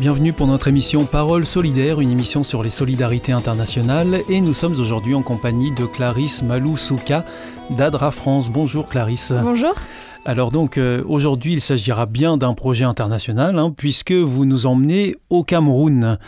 Bienvenue pour notre émission Parole solidaire, une émission sur les solidarités internationales. Et nous sommes aujourd'hui en compagnie de Clarisse Malou-Souka d'ADRA France. Bonjour Clarisse. Bonjour. Alors donc euh, aujourd'hui il s'agira bien d'un projet international hein, puisque vous nous emmenez au Cameroun.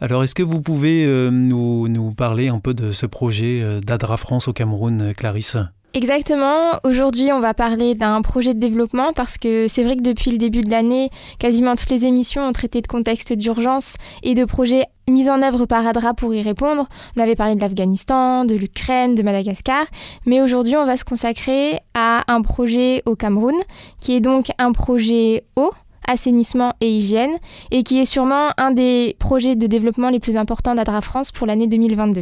Alors est-ce que vous pouvez euh, nous, nous, parler un peu de ce projet euh, d'Adra France au Cameroun, Clarisse? Exactement. Aujourd'hui, on va parler d'un projet de développement parce que c'est vrai que depuis le début de l'année, quasiment toutes les émissions ont traité de contexte d'urgence et de projets mis en œuvre par ADRA pour y répondre. On avait parlé de l'Afghanistan, de l'Ukraine, de Madagascar, mais aujourd'hui, on va se consacrer à un projet au Cameroun qui est donc un projet eau assainissement et hygiène, et qui est sûrement un des projets de développement les plus importants d'ADRA France pour l'année 2022.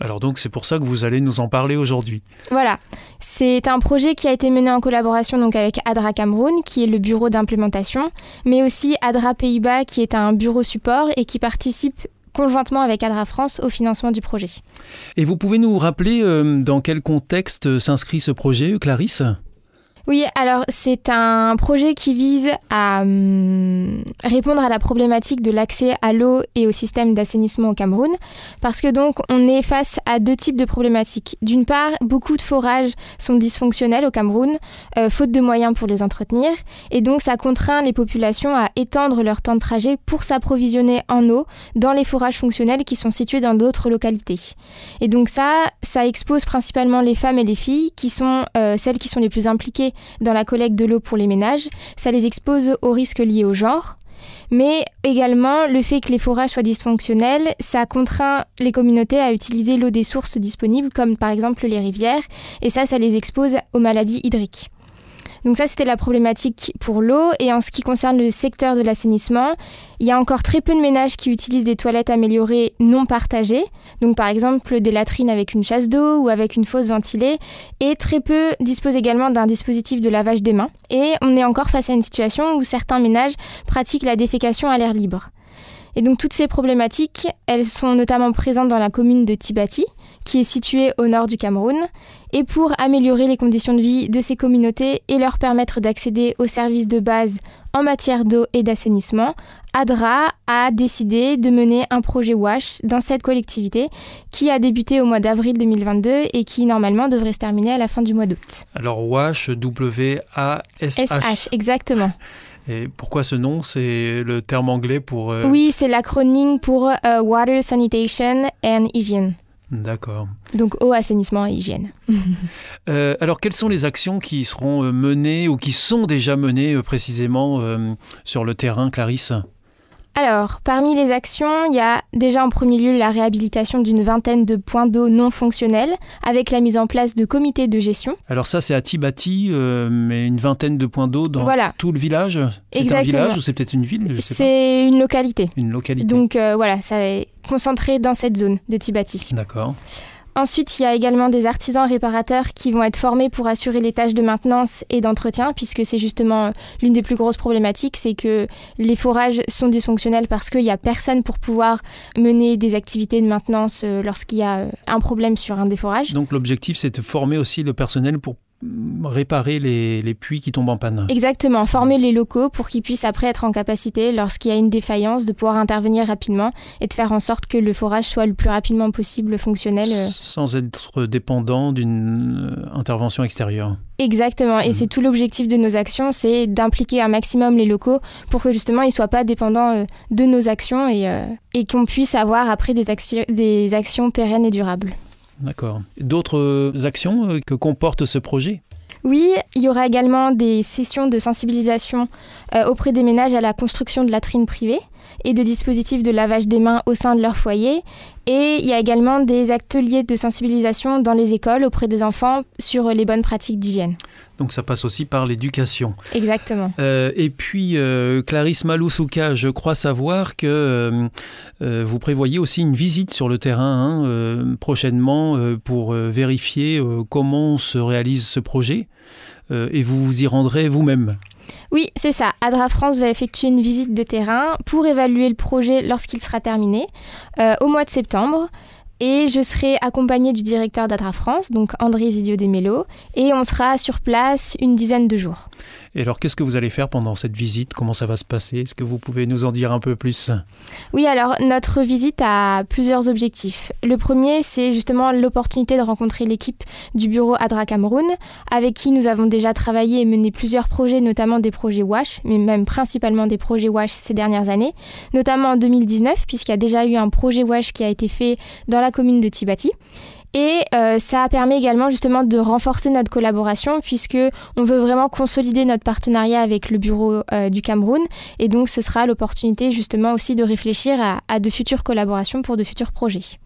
Alors donc c'est pour ça que vous allez nous en parler aujourd'hui. Voilà, c'est un projet qui a été mené en collaboration donc avec ADRA Cameroun, qui est le bureau d'implémentation, mais aussi ADRA Pays-Bas, qui est un bureau support et qui participe conjointement avec ADRA France au financement du projet. Et vous pouvez nous rappeler euh, dans quel contexte s'inscrit ce projet, Clarisse? Oui, alors c'est un projet qui vise à hum, répondre à la problématique de l'accès à l'eau et au système d'assainissement au Cameroun, parce que donc on est face à deux types de problématiques. D'une part, beaucoup de forages sont dysfonctionnels au Cameroun, euh, faute de moyens pour les entretenir, et donc ça contraint les populations à étendre leur temps de trajet pour s'approvisionner en eau dans les forages fonctionnels qui sont situés dans d'autres localités. Et donc ça, ça expose principalement les femmes et les filles, qui sont euh, celles qui sont les plus impliquées dans la collecte de l'eau pour les ménages, ça les expose aux risques liés au genre. Mais également, le fait que les forages soient dysfonctionnels, ça contraint les communautés à utiliser l'eau des sources disponibles, comme par exemple les rivières, et ça, ça les expose aux maladies hydriques. Donc ça, c'était la problématique pour l'eau. Et en ce qui concerne le secteur de l'assainissement, il y a encore très peu de ménages qui utilisent des toilettes améliorées non partagées. Donc par exemple des latrines avec une chasse d'eau ou avec une fosse ventilée. Et très peu disposent également d'un dispositif de lavage des mains. Et on est encore face à une situation où certains ménages pratiquent la défécation à l'air libre. Et donc toutes ces problématiques, elles sont notamment présentes dans la commune de Tibati, qui est située au nord du Cameroun. Et pour améliorer les conditions de vie de ces communautés et leur permettre d'accéder aux services de base en matière d'eau et d'assainissement, ADRA a décidé de mener un projet WASH dans cette collectivité qui a débuté au mois d'avril 2022 et qui normalement devrait se terminer à la fin du mois d'août. Alors WASH, W-A-S-H. S-H, exactement. Et pourquoi ce nom? C'est le terme anglais pour... Euh, oui, c'est l'acronyme pour euh, Water Sanitation and Hygiene. D'accord. Donc eau, assainissement et hygiène. Euh, alors quelles sont les actions qui seront menées ou qui sont déjà menées précisément sur le terrain, Clarisse? Alors, parmi les actions, il y a déjà en premier lieu la réhabilitation d'une vingtaine de points d'eau non fonctionnels avec la mise en place de comités de gestion. Alors ça, c'est à Tibati, euh, mais une vingtaine de points d'eau dans tout le village C'est un village ou c'est peut-être une ville C'est une localité. Une localité. Donc euh, voilà, ça est concentré dans cette zone de Tibati. D'accord. Ensuite, il y a également des artisans réparateurs qui vont être formés pour assurer les tâches de maintenance et d'entretien, puisque c'est justement l'une des plus grosses problématiques, c'est que les forages sont dysfonctionnels parce qu'il n'y a personne pour pouvoir mener des activités de maintenance euh, lorsqu'il y a euh, un problème sur un des forages. Donc l'objectif, c'est de former aussi le personnel pour réparer les, puits qui tombent en panne. Exactement, former les locaux pour qu'ils puissent après être en capacité, lorsqu'il y a une défaillance, de pouvoir intervenir rapidement et de faire en sorte que le forage soit le plus rapidement possible fonctionnel. Sans être dépendant d'une intervention extérieure. Exactement, et mmh. c'est tout l'objectif de nos actions, c'est d'impliquer un maximum les locaux pour que justement ils ne soient pas dépendants de nos actions et, et qu'on puisse avoir après des, des actions pérennes et durables. D'accord. D'autres euh, actions euh, que comporte ce projet? Oui, il y aura également des sessions de sensibilisation euh, auprès des ménages à la construction de latrines privées et de dispositifs de lavage des mains au sein de leur foyer. Et il y a également des ateliers de sensibilisation dans les écoles auprès des enfants sur les bonnes pratiques d'hygiène. Donc ça passe aussi par l'éducation. Exactement. Euh, et puis, euh, Clarisse Maloussouka, je crois savoir que euh, vous prévoyez aussi une visite sur le terrain hein, prochainement pour vérifier comment se réalise ce projet. et vous vous y rendrez vous-même. Oui, c'est ça. Adra France va effectuer une visite de terrain pour évaluer le projet lorsqu'il sera terminé au mois de septembre et je serai accompagnée du directeur d'Adra France, donc André Zidio Desmélo, et on sera sur place une dizaine de jours. Et alors, qu'est-ce que vous allez faire pendant cette visite? Comment ça va se passer? Est-ce que vous pouvez nous en dire un peu plus? Oui, alors notre visite a plusieurs objectifs. Le premier, c'est justement l'opportunité de rencontrer l'équipe du bureau Adra Cameroun, avec qui nous avons déjà travaillé et mené plusieurs projets, notamment des projets WASH, mais même principalement des projets WASH ces dernières années, notamment en 2019, puisqu'il y a déjà eu un projet WASH qui a été fait dans la commune de Tibati. Et euh, ça permis également justement de renforcer notre collaboration puisque on veut vraiment consolider notre partenariat avec le bureau euh, du Cameroun. Et donc ce sera l'opportunité justement aussi de réfléchir à de futures collaborations pour de futurs projets.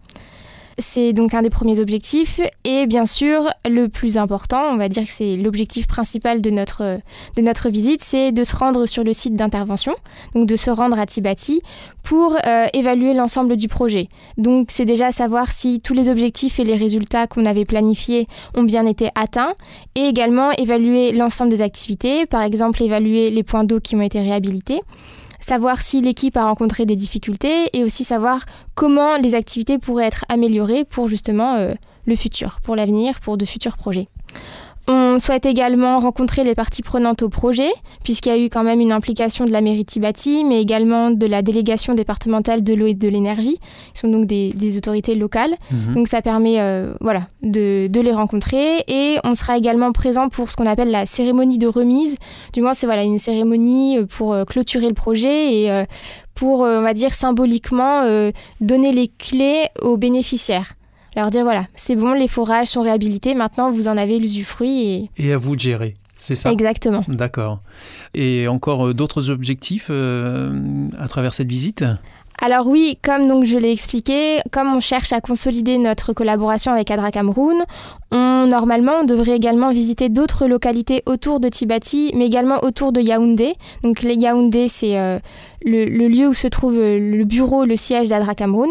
C'est donc un des premiers objectifs. Et bien sûr, le plus important, on va dire que c'est l'objectif principal de notre, de notre visite, c'est de se rendre sur le site d'intervention, donc de se rendre à Tibati pour euh, évaluer l'ensemble du projet. Donc c'est déjà savoir si tous les objectifs et les résultats qu'on avait planifiés ont bien été atteints et également évaluer l'ensemble des activités, par exemple évaluer les points d'eau qui ont été réhabilités savoir si l'équipe a rencontré des difficultés et aussi savoir comment les activités pourraient être améliorées pour justement euh, le futur, pour l'avenir, pour de futurs projets. On souhaite également rencontrer les parties prenantes au projet, puisqu'il y a eu quand même une implication de la mairie Tibati, mais également de la délégation départementale de l'eau et de l'énergie, qui sont donc des, autorités locales. Mhm. Donc ça permet euh, voilà, de, les rencontrer. Et on sera également présent pour ce qu'on appelle la cérémonie de remise. Du moins, c'est voilà, une cérémonie euh, pour euh, clôturer le projet et pour, on va dire, symboliquement donner les clés aux bénéficiaires leur dire voilà, c'est bon, les forages sont réhabilités, maintenant vous en avez l'usufruit. Et... et à vous de gérer. C'est ça? Exactement. D'accord. Et encore euh, d'autres objectifs euh, à travers cette visite? Alors oui, comme donc je l'ai expliqué, comme on cherche à consolider notre collaboration avec Adra Cameroun, on, normalement on devrait également visiter d'autres localités autour de Tibati, mais également autour de Yaoundé. Donc les Yaoundé, c'est euh, le, lieu où se trouve le bureau, le siège d'Adra Cameroun.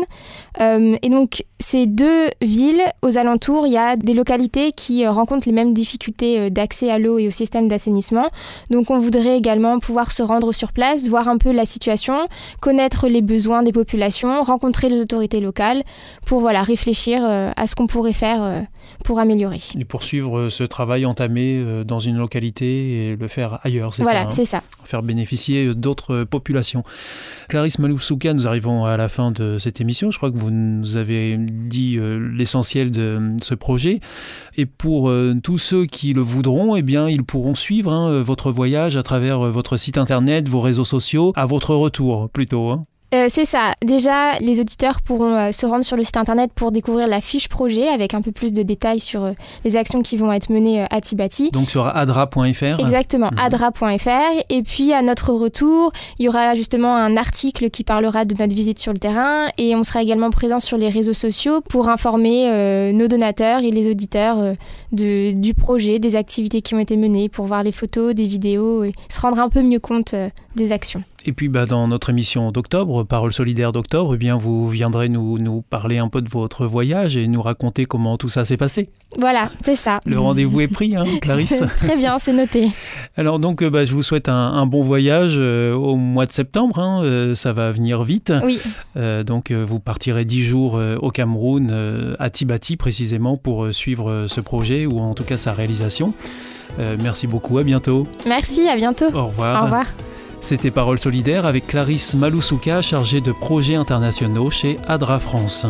Euh, et donc ces deux villes, aux alentours, il y a des localités qui euh, rencontrent les mêmes difficultés d'accès à l'eau et au système d'assainissement. Donc on voudrait également pouvoir se rendre sur place, voir un peu la situation, connaître les besoins des populations, rencontrer les autorités locales pour voilà, réfléchir euh, à ce qu'on pourrait faire euh, pour améliorer. Et poursuivre euh, ce travail entamé dans une localité et le faire ailleurs, c'est ça Voilà, hein? c'est ça. Faire bénéficier d'autres populations. Clarisse Maloussouka, nous arrivons à la fin de cette émission. Je crois que vous nous avez dit l'essentiel de ce projet. Et pour tous ceux qui le voudront, eh ils pourront suivre hein, votre voyage à travers votre site internet, vos réseaux sociaux, à votre retour plutôt. Hein. Euh, c'est ça. Déjà, les auditeurs pourront euh, se rendre sur le site internet pour découvrir la fiche projet avec un peu plus de détails sur euh, les actions qui vont être menées à Tibati. Donc sur adra.fr Exactement, mhm. adra.fr. Et puis à notre retour, il y aura justement un article qui parlera de notre visite sur le terrain et on sera également présent sur les réseaux sociaux pour informer nos donateurs et les auditeurs de, du projet, des activités qui ont été menées, pour voir les photos, des vidéos et se rendre un peu mieux compte des actions. Et puis bah, dans notre émission d'octobre, Parole solidaire d'octobre, eh bien vous viendrez nous, nous parler un peu de votre voyage et nous raconter comment tout ça s'est passé. Voilà, c'est ça. Le rendez-vous est pris, hein, Clarisse. Très bien, c'est noté. Alors donc bah, je vous souhaite un, bon voyage euh, au mois de septembre. Hein, euh, ça va venir vite. Oui. Euh, donc vous partirez dix jours au Cameroun, à Tibati précisément, pour suivre ce projet ou en tout cas sa réalisation. merci beaucoup, à bientôt. Merci, à bientôt. Au revoir. Au revoir. C'était Parole solidaire avec Clarisse Maloussouka, chargée de projets internationaux chez ADRA France.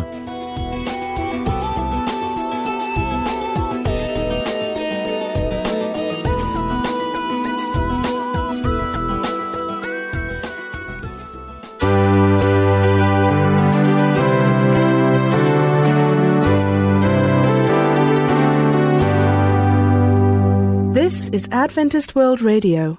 This is Adventist World Radio.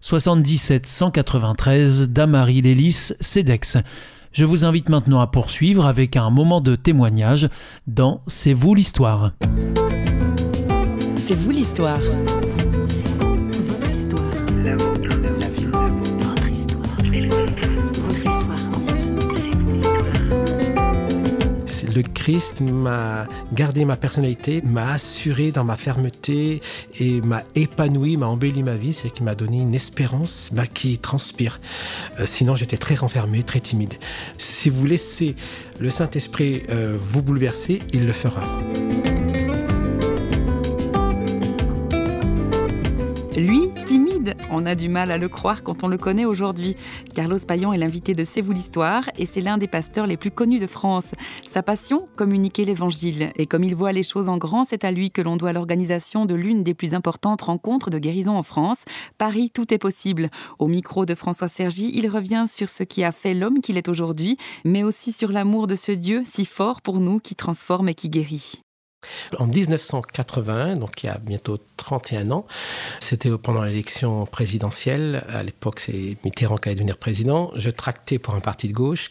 77 193 Damary Lélis, CEDEX. Je vous invite maintenant à poursuivre avec un moment de témoignage dans C'est vous l'histoire. C'est vous l'histoire. Le Christ m'a gardé ma personnalité, m'a assuré dans ma fermeté et m'a épanoui, m'a embelli ma vie, c'est qu'il m'a donné une espérance bah, qui transpire. Euh, sinon, j'étais très renfermé, très timide. Si vous laissez le Saint-Esprit euh, vous bouleverser, il le fera. Lui, timide, on a du mal à le croire quand on le connaît aujourd'hui. Carlos Payan est l'invité de C'est vous l'histoire et c'est l'un des pasteurs les plus connus de France. Sa passion, communiquer l'évangile. Et comme il voit les choses en grand, c'est à lui que l'on doit l'organisation de l'une des plus importantes rencontres de guérison en France. Paris, tout est possible. Au micro de François Sergi, il revient sur ce qui a fait l'homme qu'il est aujourd'hui, mais aussi sur l'amour de ce Dieu si fort pour nous qui transforme et qui guérit. En 1981, donc il y a bientôt 31 ans, c'était pendant l'élection présidentielle. À l'époque, c'est Mitterrand qui allait devenir président. Je tractais pour un parti de gauche.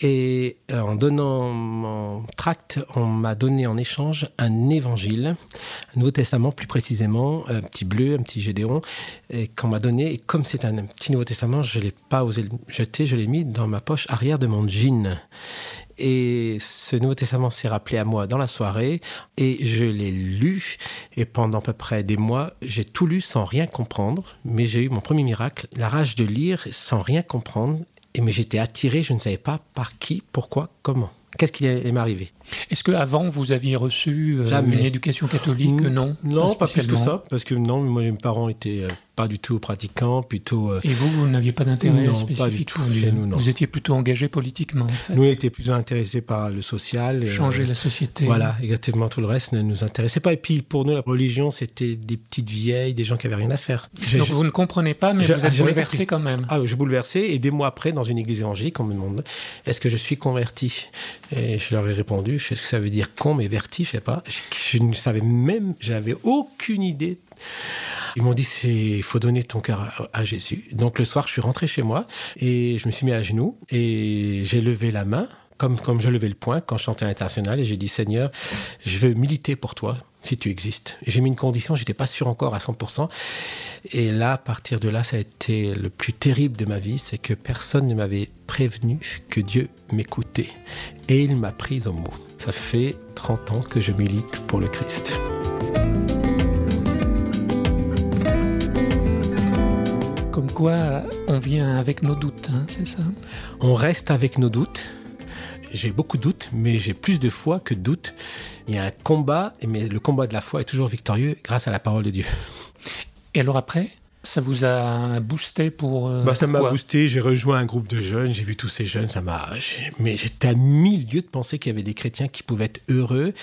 Et euh, en donnant mon tract, on m'a donné en échange un évangile, un Nouveau Testament plus précisément, un petit bleu, un petit Gédéon, qu'on m'a donné. Et comme c'est un petit Nouveau Testament, je ne l'ai pas osé le jeter, je l'ai mis dans ma poche arrière de mon jean. Et ce Nouveau Testament s'est rappelé à moi dans la soirée et je l'ai lu. Et pendant à peu près des mois, j'ai tout lu sans rien comprendre. Mais j'ai eu mon premier miracle, la rage de lire sans rien comprendre Et mais j'étais attiré, je ne savais pas par qui, pourquoi, comment. Qu'est-ce qui m'est arrivé? Est-ce que avant vous aviez reçu euh, une éducation catholique? Non. Non, pas plus que ça, parce que non, moi, mes parents étaient euh, pas du tout pratiquants, plutôt. euh, Et vous, vous n'aviez pas d'intérêt Non, pas spécifique du tout nous, non. Vous étiez plutôt engagé politiquement, en fait. nous, on était plus intéressés par le social. et, Changer la société. Voilà, exactement. Tout le reste ne nous intéressait pas. Et puis, pour nous, la religion, c'était des petites vieilles, des gens qui avaient rien à faire. Donc vous ne comprenez pas, mais Je- vous êtes j'avais bouleversé quand même. Ah, je bouleversé. Et des mois après, dans une église évangélique, on me demande est-ce que je suis converti? Et je leur ai répondu je sais ce que ça veut dire con, mais verti, je sais pas. Je, ne savais même, j'avais aucune idée. Ils m'ont dit c'est il faut donner ton cœur à, Jésus. Donc le soir, je suis rentré chez moi et je me suis mis à genoux et j'ai levé la main. Comme, comme je levais le poing quand je chantais à l'international et j'ai dit Seigneur, je veux militer pour toi si tu existes. J'ai mis une condition, j'étais pas sûr encore à 100%. Et là, à partir de là, ça a été le plus terrible de ma vie, c'est que personne ne m'avait prévenu que Dieu m'écoutait. Et il m'a pris au mot. Ça fait 30 ans que je milite pour le Christ. Comme quoi, on vient avec nos doutes, hein, c'est ça? On reste avec nos doutes. J'ai beaucoup de doutes, mais j'ai plus de foi que de doutes. Il y a un combat, mais le combat de la foi est toujours victorieux grâce à la parole de Dieu. Et alors après, ça vous a boosté pour... euh, Bah, ça m'a boosté, j'ai rejoint un groupe de jeunes, j'ai vu tous ces jeunes, ça m'a. Mais j'étais à mille lieues de penser qu'il y avait des chrétiens qui pouvaient être heureux.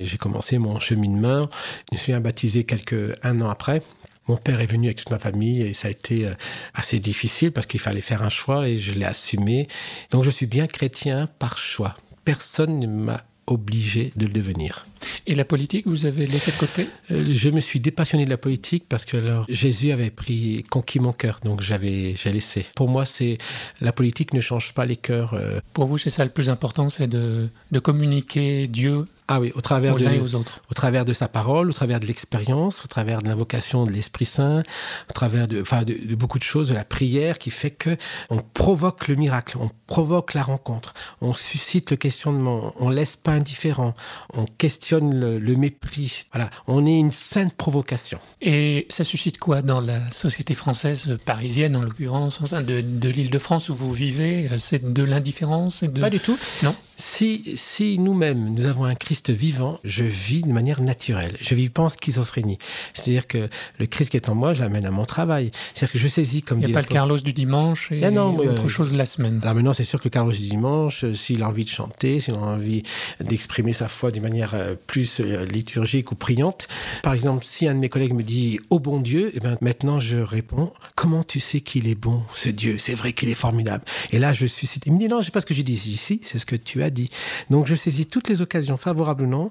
J'ai commencé mon cheminement. Je me suis baptisé quelques un an après. Mon père est venu avec toute ma famille et ça a été euh, assez difficile parce qu'il fallait faire un choix et je l'ai assumé. Donc je suis bien chrétien par choix. Personne ne m'a obligé de le devenir. Et la politique, vous avez laissé de côté? Euh, je me suis dépassionné de la politique parce que alors, Jésus avait pris conquis mon cœur, donc j'avais j'ai laissé. Pour moi, c'est la politique ne change pas les cœurs. euh, Pour vous, c'est ça le plus important, c'est de, de communiquer Dieu ah oui, au travers aux de uns et aux autres. au travers de sa parole, au travers de l'expérience, au travers de l'invocation de l'Esprit Saint, au travers de, enfin, de, de beaucoup de choses, de la prière qui fait que on provoque le miracle, on provoque la rencontre, on suscite le questionnement, on laisse pas indifférent, on questionne le, le mépris. Voilà, on est une sainte provocation. Et ça suscite quoi dans la société française, euh, parisienne en l'occurrence, enfin de, de l'île de France où vous vivez euh, C'est de l'indifférence de... Pas du tout. Non. Si, si nous-mêmes, nous avons un Christ vivant, je vis de manière naturelle. Je vis pas en schizophrénie. C'est-à-dire que le Christ qui est en moi, je l'amène à mon travail. C'est-à-dire que je saisis comme Il n'y a pas le Carlos du dimanche et Ah non, autre euh, chose de la semaine. Alors maintenant, c'est sûr que le Carlos du dimanche, s'il a envie de chanter, s'il a envie d'exprimer sa foi d'une manière euh, plus euh, liturgique ou priante, par exemple, si un de mes collègues me dit « Oh bon Dieu », eh ben, maintenant je réponds « Comment tu sais qu'il est bon, ce Dieu? C'est vrai qu'il est formidable. » Et là, je suis... Il me dit « Non, sais pas ce que j'ai dit ici, c'est ce que tu as dit. » Donc je saisis toutes les occasions, non,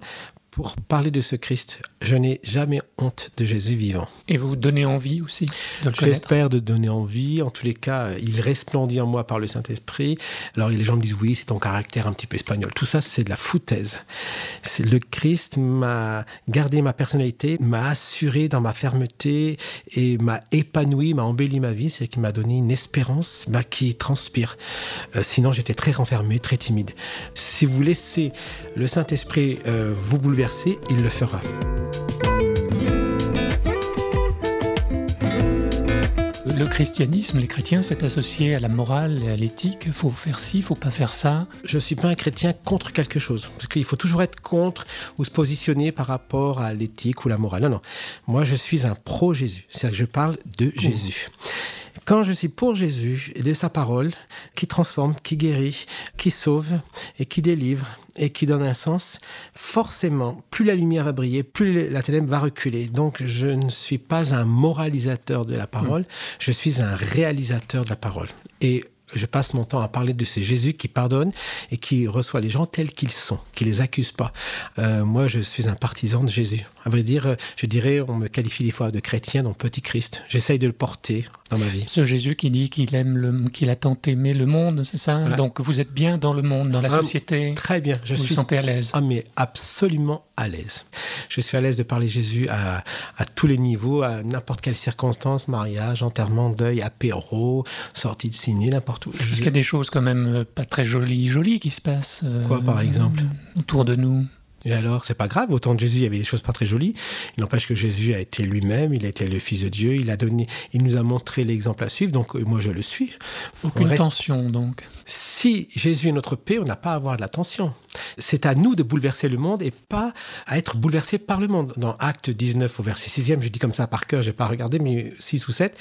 pour parler de ce Christ. Je n'ai jamais honte de Jésus vivant. Et vous donnez envie aussi de le connaître? J'espère de donner envie. En tous les cas, il resplendit en moi par le Saint-Esprit. Alors les gens me disent oui, c'est ton caractère un petit peu espagnol. Tout ça, c'est de la foutaise. Le Christ m'a gardé ma personnalité, m'a assuré dans ma fermeté et m'a épanoui, m'a embelli ma vie. C'est qu'il m'a donné une espérance bah, qui transpire. Euh, sinon, j'étais très renfermé, très timide. Si vous laissez le Saint-Esprit euh, vous bouleverser, il le fera. Le christianisme, les chrétiens, c'est associé à la morale et à l'éthique. faut faire ci, faut pas faire ça. je ne suis pas un chrétien contre quelque chose. Parce qu'il faut toujours être contre ou se positionner par rapport à l'éthique ou la morale. Non, non. Moi, je suis un pro-Jésus. C'est-à-dire que je parle de Jésus. Quand je suis pour Jésus et de sa parole, qui transforme, qui guérit, qui sauve et qui délivre et qui donne un sens, forcément, plus la lumière va briller, plus la ténèbre va reculer. Donc, je ne suis pas un moralisateur de la parole, je suis un réalisateur de la parole. Et je passe mon temps à parler de ce Jésus qui pardonne et qui reçoit les gens tels qu'ils sont, qui les accuse pas. Euh, moi, je suis un partisan de Jésus. À vrai dire, je dirais, on me qualifie des fois de chrétien, donc petit Christ. J'essaye de le porter dans ma vie. Ce Jésus qui dit qu'il aime le, qu'il a tant aimé le monde, c'est ça? Voilà. Donc vous êtes bien dans le monde, dans la Ah, société. Très bien, je vous vous suis sentez à l'aise. Ah, mais absolument à l'aise. Je suis à l'aise de parler Jésus à, à tous les niveaux, à n'importe quelle circonstance, mariage, enterrement, deuil, apéro, sortie de ciné, n'importe où. Parce qu'il y a des choses quand même euh, pas très jolies, jolies qui se passent. euh, Quoi, par exemple? Autour de nous? Et alors, c'est pas grave. Au temps de Jésus, il y avait des choses pas très jolies. Il n'empêche que Jésus a été lui-même, il a été le Fils de Dieu, il a donné, il nous a montré l'exemple à suivre. Donc, euh, moi, je le suis. Aucune tension, donc. Si Jésus est notre paix, on n'a pas à avoir de la tension. C'est à nous de bouleverser le monde et pas à être bouleversé par le monde. Dans Acte 19 au verset 6e, je dis comme ça par cœur, j'ai pas regardé, mais 6 ou 7,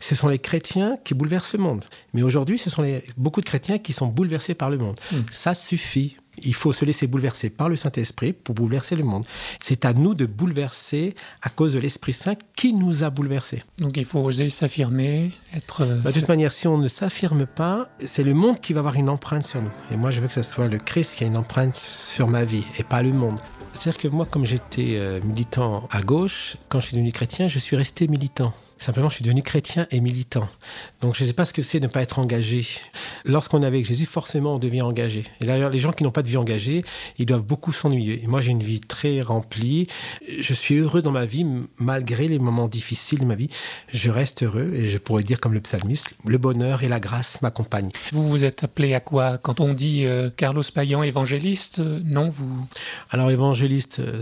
ce sont les chrétiens qui bouleversent le monde. Mais aujourd'hui, ce sont les, beaucoup de chrétiens qui sont bouleversés par le monde. Hmm. Ça suffit. Il faut se laisser bouleverser par le Saint-Esprit pour bouleverser le monde. C'est à nous de bouleverser à cause de l'Esprit Saint qui nous a bouleversés. Donc il faut oser s'affirmer, être... euh, Bah, de toute manière, si on ne s'affirme pas, c'est le monde qui va avoir une empreinte sur nous. Et moi, je veux que ce soit le Christ qui a une empreinte sur ma vie et pas le monde. C'est-à-dire que moi, comme j'étais euh, militant à gauche, quand je suis devenu chrétien, je suis resté militant. Simplement, je suis devenu chrétien et militant. Donc, je ne sais pas ce que c'est de ne pas être engagé. Lorsqu'on est avec Jésus, forcément, on devient engagé. Et d'ailleurs, les gens qui n'ont pas de vie engagée, ils doivent beaucoup s'ennuyer. Moi, j'ai une vie très remplie. Je suis heureux dans ma vie, malgré les moments difficiles de ma vie. Je reste heureux et je pourrais dire, comme le psalmiste, le bonheur et la grâce m'accompagnent. Vous vous êtes appelé à quoi? Quand on dit euh, Carlos Payan évangéliste, euh, non, vous... Alors, évangéliste, euh,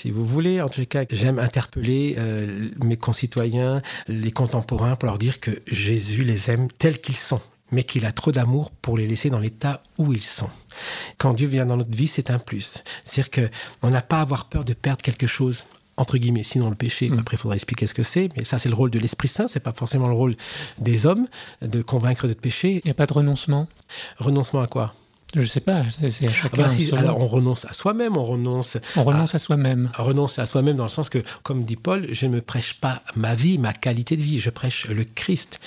si vous voulez, en tous les cas, j'aime interpeller euh, mes concitoyens, les contemporains, pour leur dire que Jésus les aime tels qu'ils sont, mais qu'il a trop d'amour pour les laisser dans l'état où ils sont. Quand Dieu vient dans notre vie, c'est un plus. C'est-à-dire qu'on n'a pas à avoir peur de perdre quelque chose entre guillemets, sinon le péché, Mm. après il faudra expliquer ce que c'est, mais ça c'est le rôle de l'Esprit Saint, c'est pas forcément le rôle des hommes de convaincre de péché. Il n'y a pas de renoncement? Renoncement à quoi? Je ne sais pas, c'est Ah chacun. bah si. Alors on renonce à soi-même, on renonce on renonce à soi-même. renoncer à soi-même dans le sens que, comme dit Paul, je ne prêche pas ma vie, ma qualité de vie, je prêche le Christ.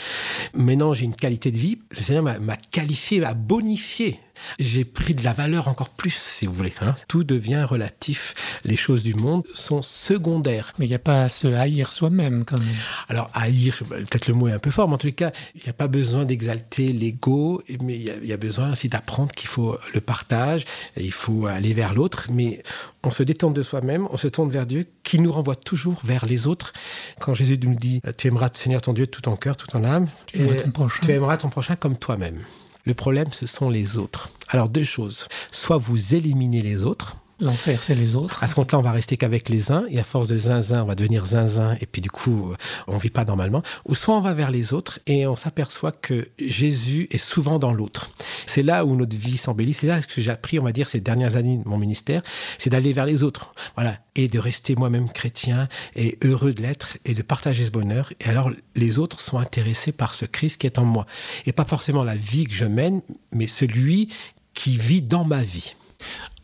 Maintenant, j'ai une qualité de vie, le Seigneur m'a qualifié, m'a bonifié. J'ai pris de la valeur encore plus, si vous voulez. hein. Tout devient relatif. Les choses du monde sont secondaires. Mais il n'y a pas à se haïr soi-même, quand même. Alors, haïr, peut-être le mot est un peu fort, mais en tous les cas, il n'y a pas besoin d'exalter l'ego, mais il y, a, il y a besoin aussi d'apprendre qu'il faut le partage, et il faut aller vers l'autre, mais on se détourne de soi-même, on se tourne vers Dieu, qui nous renvoie toujours vers les autres. Quand Jésus nous dit, tu aimeras le Seigneur ton Dieu de tout ton cœur, toute ton âme, Tu aimeras et ton prochain. tu aimeras ton prochain comme toi-même. Le problème, ce sont les autres. Alors, deux choses. Soit vous éliminez les autres, L'enfer, c'est les autres. à ce compte-là, on va rester qu'avec les uns, et à force de zinzin, on va devenir zinzin, et puis du coup, euh, on vit pas normalement. Ou soit on va vers les autres, et on s'aperçoit que Jésus est souvent dans l'autre. C'est là où notre vie s'embellit. C'est là ce que j'ai appris, on va dire, ces dernières années de mon ministère, c'est d'aller vers les autres. Voilà. Et de rester moi-même chrétien, et heureux de l'être, et de partager ce bonheur. Et alors, les autres sont intéressés par ce Christ qui est en moi. Et pas forcément la vie que je mène, mais celui qui vit dans ma vie.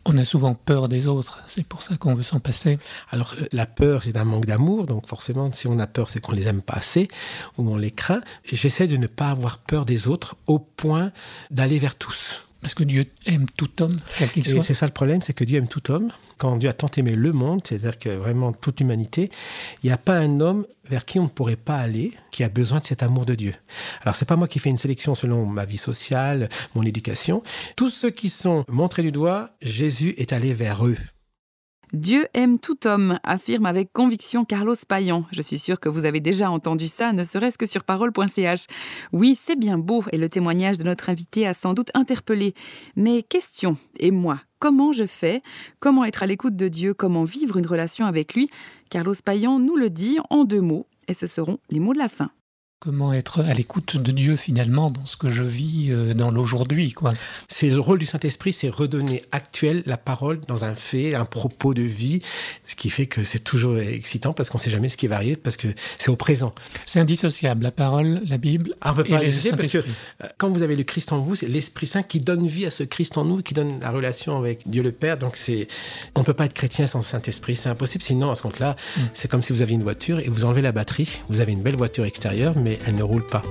On a souvent peur des autres. C'est pour ça qu'on veut s'en passer. Alors, euh, la peur, c'est un manque d'amour. Donc, forcément, si on a peur, c'est qu'on les aime pas assez ou on les craint. J'essaie de ne pas avoir peur des autres au point d'aller vers tous. Parce que Dieu aime tout homme, quel qu'il soit. c'est ça le problème, c'est que Dieu aime tout homme. Quand Dieu a tant aimé le monde, c'est-à-dire que vraiment toute l'humanité, il n'y a pas un homme vers qui on ne pourrait pas aller qui a besoin de cet amour de Dieu. Alors c'est pas moi qui fais une sélection selon ma vie sociale, mon éducation. Tous ceux qui sont montrés du doigt, Jésus est allé vers eux. Dieu aime tout homme, affirme avec conviction Carlos Payan. Je suis sûre que vous avez déjà entendu ça, ne serait-ce que sur parole.ch. Oui, c'est bien beau et le témoignage de notre invité a sans doute interpellé. Mais question, et moi, comment je fais? Comment être à l'écoute de Dieu? Comment vivre une relation avec lui? Carlos Payan nous le dit en deux mots, et ce seront les mots de la fin. Comment être à l'écoute de Dieu, finalement, dans ce que je vis euh, dans l'aujourd'hui, quoi. C'est le rôle du Saint-Esprit, c'est redonner actuel la parole dans un fait, un propos de vie, ce qui fait que c'est toujours excitant parce qu'on ne sait jamais ce qui va arriver, parce que c'est au présent. C'est indissociable, la parole, la Bible. Ah, on peut pas le hésiter parce que euh, quand vous avez le Christ en vous, c'est l'Esprit Saint qui donne vie à ce Christ en nous, qui donne la relation avec Dieu le Père. Donc c'est, on peut pas être chrétien sans le Saint-Esprit, c'est impossible. Sinon, à ce compte-là, Mm. c'est comme si vous aviez une voiture et vous enlevez la batterie. Vous avez une belle voiture extérieure, mais elle ne roule pas.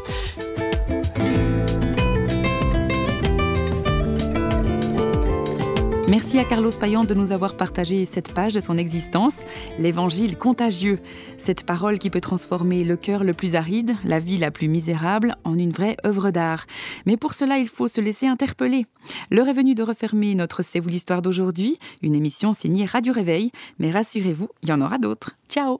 Merci à Carlos Payan de nous avoir partagé cette page de son existence, l'évangile contagieux, cette parole qui peut transformer le cœur le plus aride, la vie la plus misérable, en une vraie œuvre d'art. Mais pour cela, il faut se laisser interpeller. L'heure est venue de refermer notre C'est vous l'histoire d'aujourd'hui, une émission signée Radio Réveil, mais rassurez-vous, il y en aura d'autres. Ciao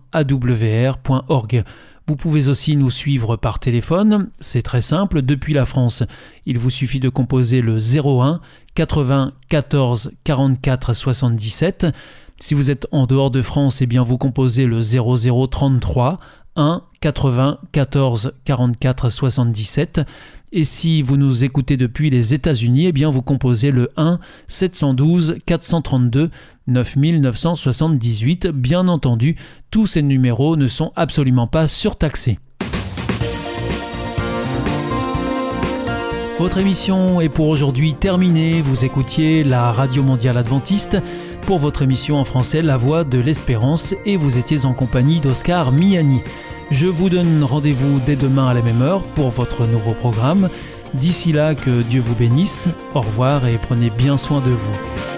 www.awr.org. Vous pouvez aussi nous suivre par téléphone, c'est très simple, depuis la France. Il vous suffit de composer le 01 80 14 44 77. Si vous êtes en dehors de France, eh bien vous composez le 0033 1 80 14 44 77. Et si vous nous écoutez depuis les États-Unis, eh bien vous composez le 1 712 432 9978. Bien entendu, tous ces numéros ne sont absolument pas surtaxés. Votre émission est pour aujourd'hui terminée. Vous écoutiez la Radio Mondiale Adventiste pour votre émission en français La Voix de l'Espérance et vous étiez en compagnie d'Oscar Miani. Je vous donne rendez-vous dès demain à la même heure pour votre nouveau programme. D'ici là, que Dieu vous bénisse. Au revoir et prenez bien soin de vous.